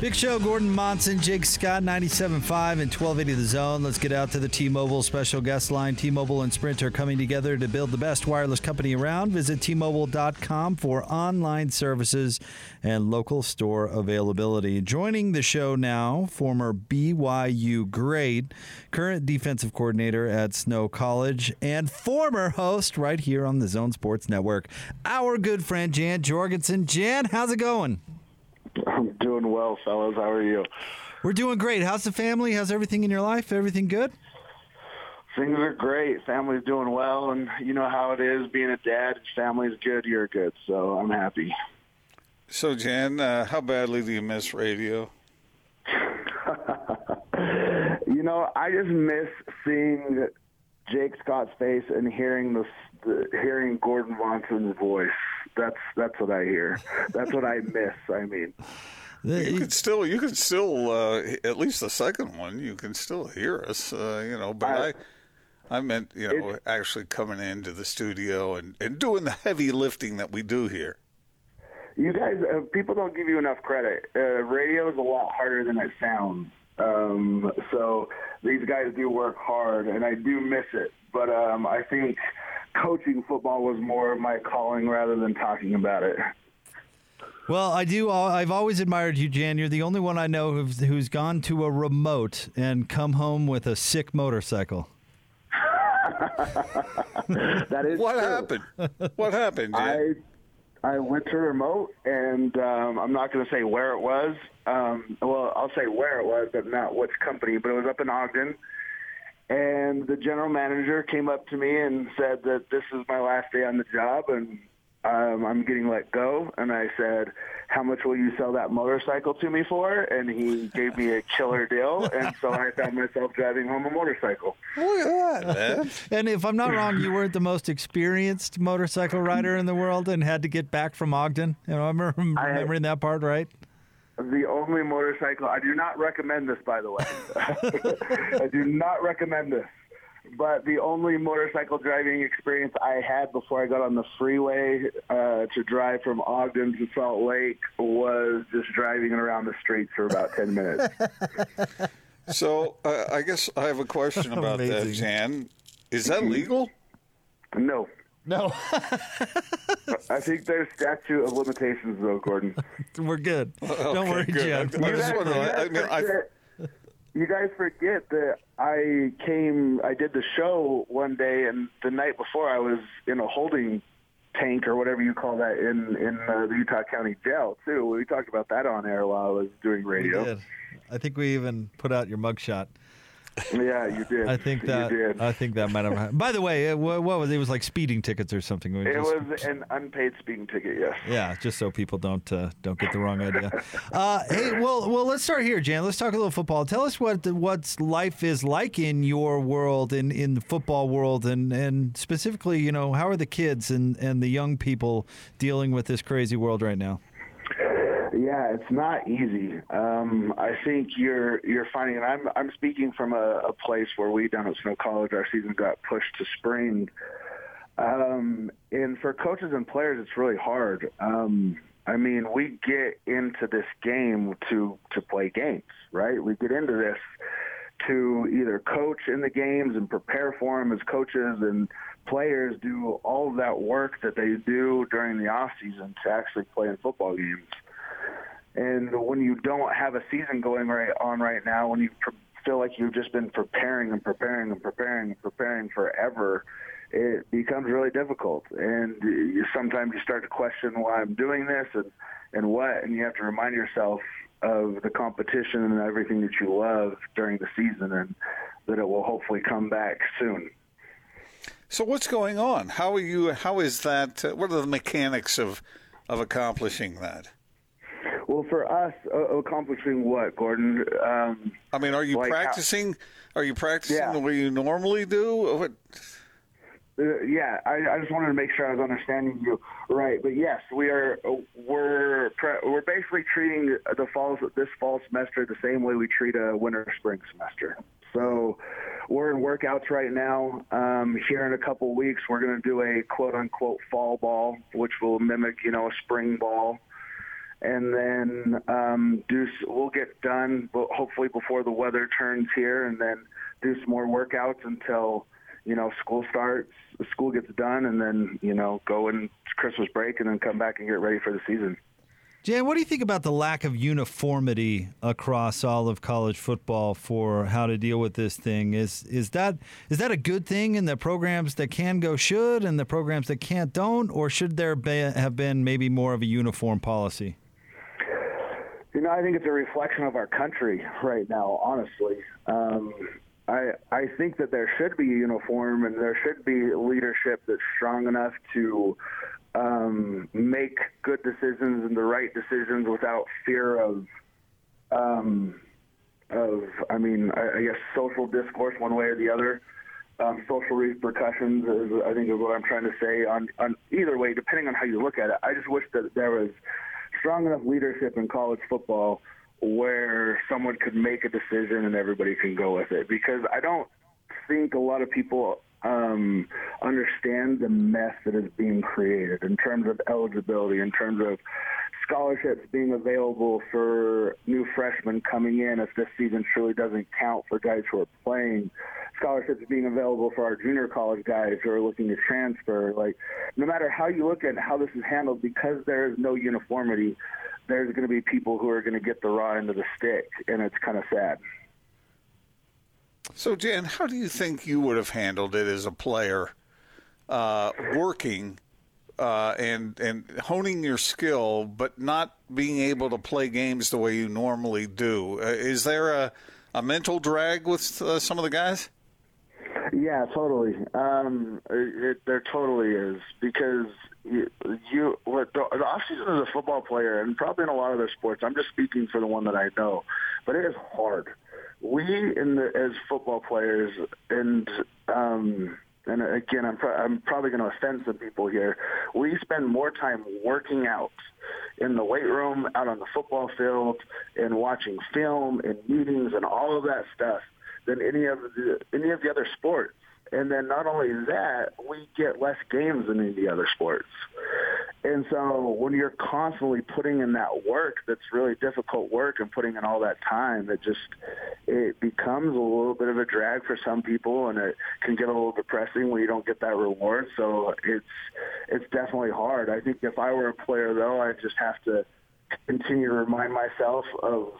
Big Show, Gordon Monson, Jake Scott, 97.5 and 1280 The Zone. Let's get out to the T-Mobile special guest line. T-Mobile and Sprint are coming together to build the best wireless company around. Visit T-Mobile.com for online services and local store availability. Joining the show now, former BYU great, current defensive coordinator at Snow College, and former host right here on the Zone Sports Network, our good friend Jan Jorgensen. Jan, how's it going? I'm doing well, fellas. How are you? We're doing great. How's the family? How's everything in your life? Everything good? Things are great. Family's doing well, and you know how it is being a dad. Family's good, you're good. So I'm happy. So, Jan, uh, how badly do you miss radio? you know, I just miss seeing Jake Scott's face and hearing the, the hearing Gordon Monson's voice. That's that's what I hear. That's what I miss. I mean, you could still, you could still, uh, at least the second one, you can still hear us. Uh, you know, but I, I, I meant, you know, actually coming into the studio and and doing the heavy lifting that we do here. You guys, uh, people don't give you enough credit. Uh, radio is a lot harder than it sounds. Um, so these guys do work hard, and I do miss it. But um, I think coaching football was more of my calling rather than talking about it. Well, I do. I've always admired you, Jan. You're the only one I know who's, who's gone to a remote and come home with a sick motorcycle. that is what true. happened. What happened? I I went to remote, and um, I'm not going to say where it was. Um, well, I'll say where it was, but not which company. But it was up in Ogden. And the general manager came up to me and said that this is my last day on the job, and um, I'm getting let go. And I said, how much will you sell that motorcycle to me for? And he gave me a killer deal. And so I found myself driving home a motorcycle. Look at that. And if I'm not wrong, you weren't the most experienced motorcycle rider in the world and had to get back from Ogden. You know, I'm remembering that part, right? The only motorcycle, I do not recommend this, by the way. I do not recommend this. But the only motorcycle driving experience I had before I got on the freeway uh, to drive from Ogden to Salt Lake was just driving around the streets for about 10 minutes. So uh, I guess I have a question about that, Jan. Is that legal? No. No, I think there's statute of limitations, though, Gordon. we're good. Don't Okay, worry, good. Jan. I just wonder. I, I mean, I, you guys forget that I came, I did the show one day, and the night before I was in a holding tank or whatever you call that in in uh, the Utah County Jail too. We talked about that on air while I was doing We radio. did. I think we even put out your mugshot. Yeah, you did. I think that. I think that might have. happened. By the way, uh, what, what was it? it? Was like speeding tickets or something? We it just- was an unpaid speeding ticket. Yes. Yeah, just so people don't uh, don't get the wrong idea. Uh, hey, well, well, let's start here, Jan. Let's talk a little football. Tell us what what's life is like in your world, in in the football world, and and specifically, you know, how are the kids and and the young people dealing with this crazy world right now? Yeah, it's not easy. Um, I think you're you're finding, and I'm I'm speaking from a, a place where we down at Snow College, our season got pushed to spring. Um, and for coaches and players, it's really hard. Um, I mean, we get into this game to to play games, right? We get into this to either coach in the games and prepare for them as coaches and players do all that work that they do during the off season to actually play in football games. And when you don't have a season going right on right now, when you pr- feel like you've just been preparing and preparing and preparing and preparing forever, it becomes really difficult. And you, sometimes you start to question why I'm doing this and, and what, and you have to remind yourself of the competition and everything that you love during the season and that it will hopefully come back soon. so what's going on? How are you? How is that? Uh, what are the mechanics of of accomplishing that? Well, for us, uh, accomplishing what, Gordon? Um, I mean, are you Like how- practicing? Are you practicing Yeah. the way you normally do? What? Uh, yeah, I, I just wanted to make sure I was understanding you right. But yes, we are. We're pre- we're basically treating the fall this fall semester the same way we treat a winter spring semester. So we're in workouts right now. Um, here in a couple weeks, we're going to do a quote unquote fall ball, which will mimic you know a spring ball. And then um, do we'll get done, hopefully before the weather turns here, and then do some more workouts until you know, school starts, school gets done, and then, you know, go in Christmas break and then come back and get ready for the season. Jan, what do you think about the lack of uniformity across all of college football for how to deal with this thing? Is is that is that a good thing in the programs that can go should and the programs that can't don't, or should there be, have been maybe more of a uniform policy? You know, I think it's a reflection of our country right now. Honestly, um, I I think that there should be uniform and there should be leadership that's strong enough to um, make good decisions and the right decisions without fear of um, of I mean I, I guess social discourse one way or the other. Um, social repercussions is I think is what I'm trying to say on on either way depending on how you look at it. I just wish that there was strong enough leadership in college football where someone could make a decision and everybody can go with it. Because I don't think a lot of people um, understand the mess that is being created in terms of eligibility, in terms of scholarships being available for new freshmen coming in if this season truly doesn't count for guys who are playing. Scholarships being available for our junior college guys who are looking to transfer. Like, no matter how you look at how this is handled, because there is no uniformity, there's going to be people who are going to get the raw end of the stick, and it's kind of sad. So, Jan, how do you think you would have handled it as a player, uh, working uh, and and honing your skill, but not being able to play games the way you normally do? Uh, is there a a mental drag with uh, some of the guys? Yeah, totally. Um, it, there totally is because you, you the, the off season as a football player, and probably in a lot of other sports. I'm just speaking for the one that I know, but it is hard. We in the as football players, and um, and again, I'm pro- I'm probably going to offend some people here. We spend more time working out in the weight room, out on the football field, and watching film and meetings and all of that stuff than any of the any of the other sports. And then not only that, we get less games than any the other sports. And so when you're constantly putting in that work, that's really difficult work and putting in all that time, it just it becomes a little bit of a drag for some people, and it can get a little depressing when you don't get that reward. So it's it's definitely hard. I think if I were a player, though, I'd just have to continue to remind myself of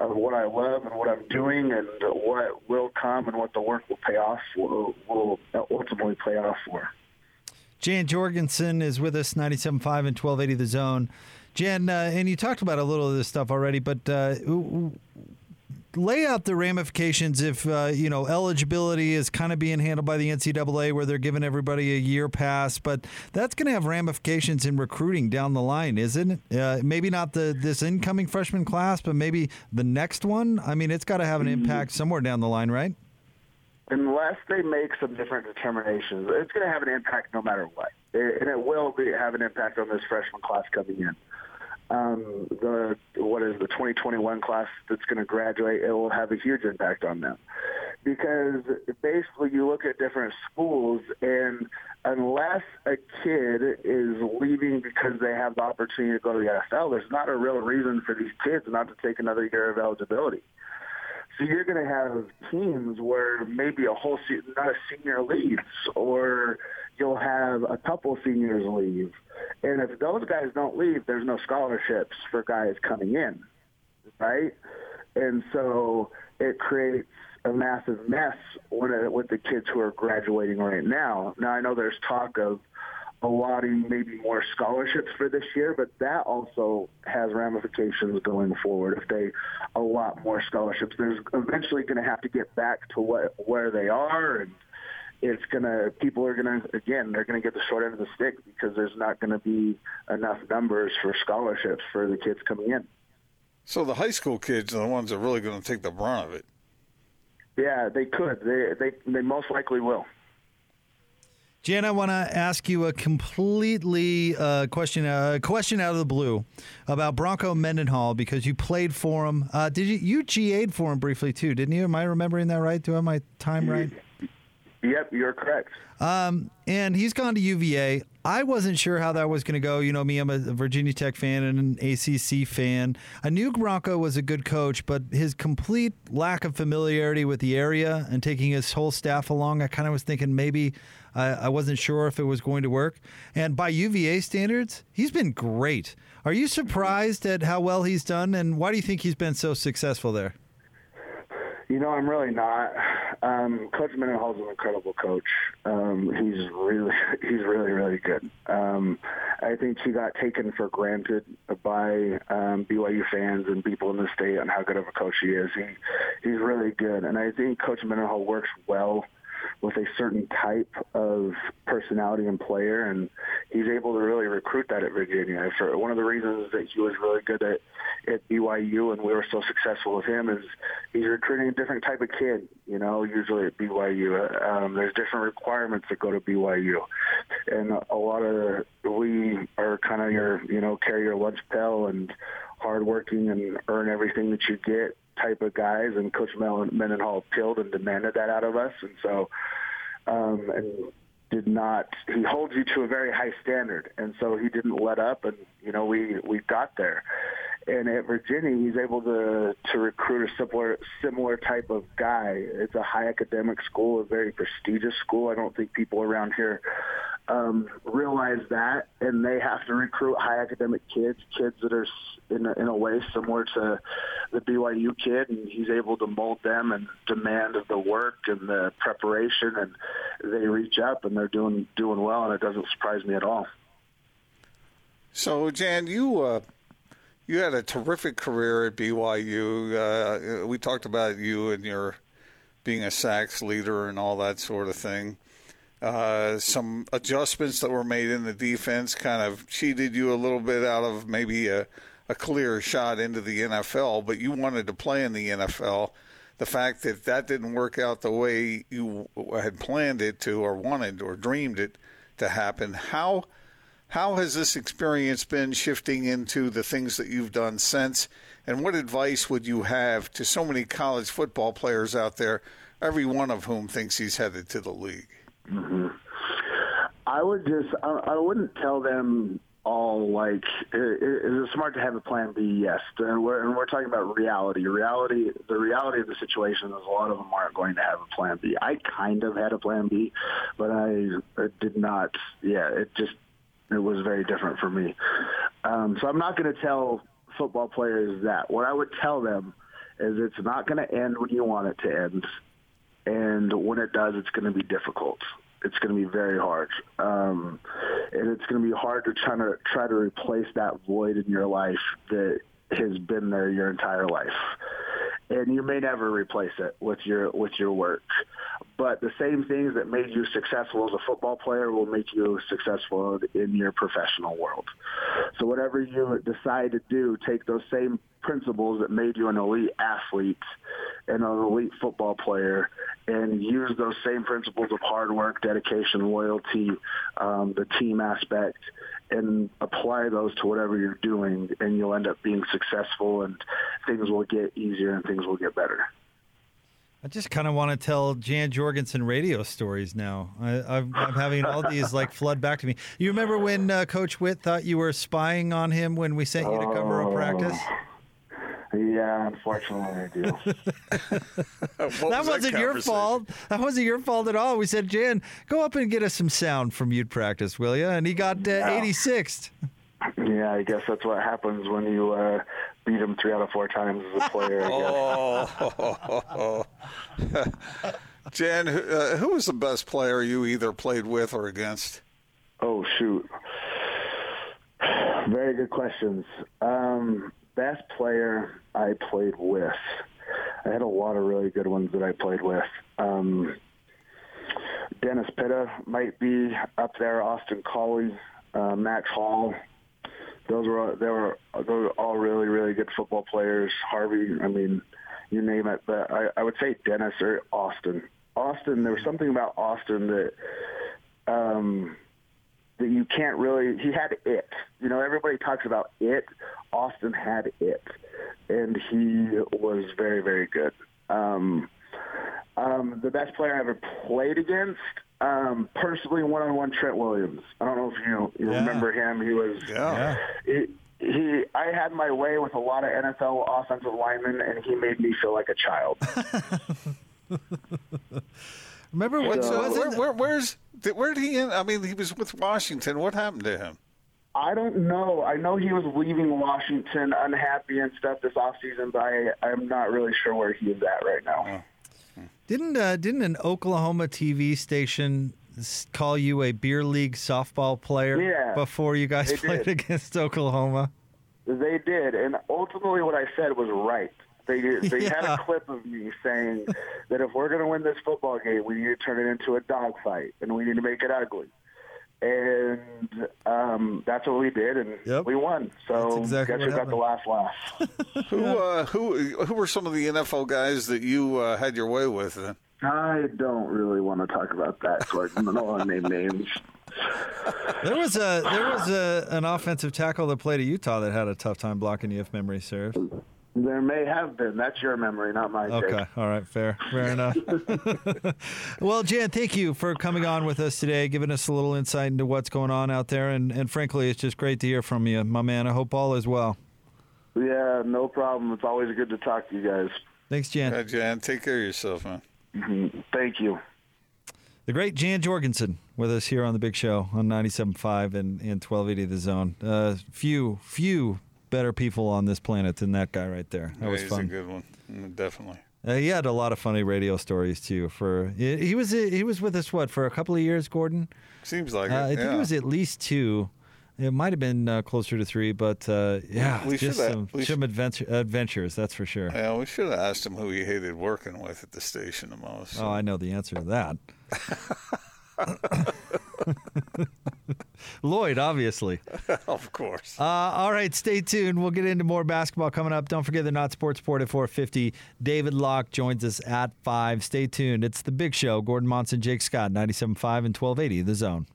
of what I love and what I'm doing and what will come and what the work will pay off will, will ultimately pay off for. Jan Jorgensen is with us, 97.5 and 1280 The Zone. Jan, uh, and you talked about a little of this stuff already, but uh, lay out the ramifications if uh, you know eligibility is kind of being handled by the NCAA, where they're giving everybody a year pass, but that's going to have ramifications in recruiting down the line, isn't it? Uh, maybe not the this incoming freshman class, but maybe the next one. I mean, it's got to have an mm-hmm. impact somewhere down the line, right? Unless they make some different determinations, it's going to have an impact no matter what, and it will be, have an impact on this freshman class coming in um, the what is the 2021 class that's going to graduate, it will have a huge impact on them. Because basically, you look at different schools, and unless a kid is leaving because they have the opportunity to go to the NFL, there's not a real reason for these kids not to take another year of eligibility. So you're going to have teams where maybe a whole se- not a senior leaves, or you'll have a couple seniors leave. And if those guys don't leave, there's no scholarships for guys coming in, right? And so it creates a massive mess when it, with the kids who are graduating right now. Now I know there's talk of allotting maybe more scholarships for this year, but that also has ramifications going forward. If they allot more scholarships, there's eventually going to have to get back to what where they are and it's gonna people are gonna again they're gonna get the short end of the stick because there's not gonna be enough numbers for scholarships for the kids coming in. So the high school kids are the ones that are really going to take the brunt of it. Yeah, they could. They they they most likely will. Jan, I want to ask you a completely uh, question, a uh, question out of the blue about Bronco Mendenhall because you played for him. Uh, did you you GA'd for him briefly too, didn't you? Am I remembering that right? Do I have my time right? Yep, you're correct. Um, and he's gone to UVA. I wasn't sure how that was going to go. You know me, I'm a Virginia Tech fan and an ACC fan. I knew Bronco was a good coach, but his complete lack of familiarity with the area and taking his whole staff along, I kind of was thinking maybe I, I wasn't sure if it was going to work. And by UVA standards, he's been great. Are you surprised at how well he's done, and why do you think he's been so successful there? You know, I'm really not. Um, coach is an incredible coach. Um, he's really, he's really, really good. Um, I think he got taken for granted by um, BYU fans and people in the state on how good of a coach he is. He, he's really good, and I think Coach Mendenhall works well with a certain type of personality and player, and he's able to really recruit that at Virginia. For one of the reasons that he was really good at at BYU and we were so successful with him is he's recruiting a different type of kid. You know, usually at BYU, um, there's different requirements that go to BYU, and a lot of we are kind of your you know carry your lunch pail and hardworking and earn everything that you get type of guys, and Coach Mendenhall appealed and demanded that out of us, and so um, and did not. He holds you to a very high standard, and so he didn't let up, and you know we we got there. And at Virginia, he's able to to recruit a similar similar type of guy. It's a high academic school, a very prestigious school. I don't think people around here um, realize that, and they have to recruit high academic kids, kids that are in a, in a way similar to the BYU kid, and he's able to mold them and demand of the work and the preparation, and they reach up and they're doing doing well, and it doesn't surprise me at all. So, Jan, you uh, you had a terrific career at BYU. Uh, we talked about you and your being a sacks leader and all that sort of thing. Uh, some adjustments that were made in the defense kind of cheated you a little bit out of maybe a, a clear shot into the NFL, but you wanted to play in the NFL. The fact that that didn't work out the way you had planned it to, or wanted, or dreamed it to happen, how how has this experience been shifting into the things that you've done since? And what advice would you have to so many college football players out there, every one of whom thinks he's headed to the league? Mm-hmm. I would just, I, I wouldn't tell them all like, is it smart to have a plan B? Yes. And we're, and we're talking about reality. Reality, the reality of the situation is a lot of them aren't going to have a plan B. I kind of had a plan B, but I did not, yeah, it just, it was very different for me. Um, so I'm not going to tell football players that. What I would tell them is it's not going to end when you want it to end and when it does, it's going to be difficult. It's going to be very hard, um, and it's going to be hard to try to try to replace that void in your life that has been there your entire life and you may never replace it with your with your work. But the same things that made you successful as a football player will make you successful in your professional world. So whatever you decide to do, take those same principles that made you an elite athlete and an elite football player and use those same principles of hard work, dedication, loyalty, um, the team aspect, and apply those to whatever you're doing, and you'll end up being successful, and things will get easier and things will get better. I just kind of want to tell Jan Jorgensen radio stories now. I, am having all these like flood back to me. You remember when uh, Coach Witt thought you were spying on him when we sent you to cover a practice? Yeah, unfortunately, I do. that wasn't that your fault. That wasn't your fault at all. We said, Jan, go up and get us some sound from youth practice, will you? And he got uh, 86th. Yeah, I guess that's what happens when you uh, beat him three out of four times as a player. oh. Jan, uh, who was the best player you either played with or against? Oh, shoot. Very good questions. Um, best player I played with. I had a lot of really good ones that I played with. Um, Dennis Pitta might be up there. Austin Collie, uh, Max Hall. Those were they were those were all really really good football players. Harvey, I mean, you name it. But I, I would say Dennis or Austin. Austin, there was something about Austin that um, that you can't really. He had it. You know, everybody talks about it. Austin had it, and he was very, very good. Um, um, the best player I ever played against, um, personally, one-on-one, Trent Williams. I don't know if you, you Yeah. remember him. He was. Yeah. He, he, I had my way with a lot of NFL offensive linemen, and he made me feel like a child. Remember what What's, was where, where, where's where did he end? I mean, he was with Washington. What happened to him? I don't know. I know he was leaving Washington unhappy and stuff this offseason, but I, I'm not really sure where he is at right now. Didn't uh, didn't an Oklahoma TV station call you a beer league softball player Yeah, before you guys played did. against Oklahoma? They did, and ultimately what I said was right. They they had a clip of me saying that if we're going to win this football game, we need to turn it into a dogfight, and we need to make it ugly. And um, that's what we did, and Yep. we won. That's So exactly guess who got the last laugh? Who uh, who who were some of the NFL guys that you uh, had your way with? Then? I don't really want to talk about that, so I don't want to name names. There was a there was a, an offensive tackle that played at Utah that had a tough time blocking you, if memory serves. There may have been. That's your memory, not mine. Jake. Okay, all right, fair, fair enough. well, Jan, thank you for coming on with us today, giving us a little insight into what's going on out there, and, and frankly, it's just great to hear from you, my man. I hope all is well. Yeah, no problem. It's always good to talk to you guys. Thanks, Jan. Yeah, Jan, take care of yourself, man. Mhm. Thank you. The great Jan Jorgensen with us here on the Big Show on 97.5 and, and 1280 The Zone. Uh, few, few better people on this planet than that guy right there. That Yeah, was he's a fun. good one, Mm, definitely. Uh, he had a lot of funny radio stories too. For he was he was with us what for a couple of years, Gordon. Seems like Uh, it. I think yeah. it was at least two. It might have been uh, closer to three, but uh, yeah, We just have- some, some adventure, adventures. That's for sure. Yeah, we should have asked him who he hated working with at the station the most. Oh, I know the answer to that. Lloyd, obviously. of course. Uh, all right, stay tuned. We'll get into more basketball coming up. Don't forget the Not Sports Sport at 450. David Locke joins us at 5. Stay tuned. It's the big show. Gordon Monson, Jake Scott, 97.5 and 1280, The Zone.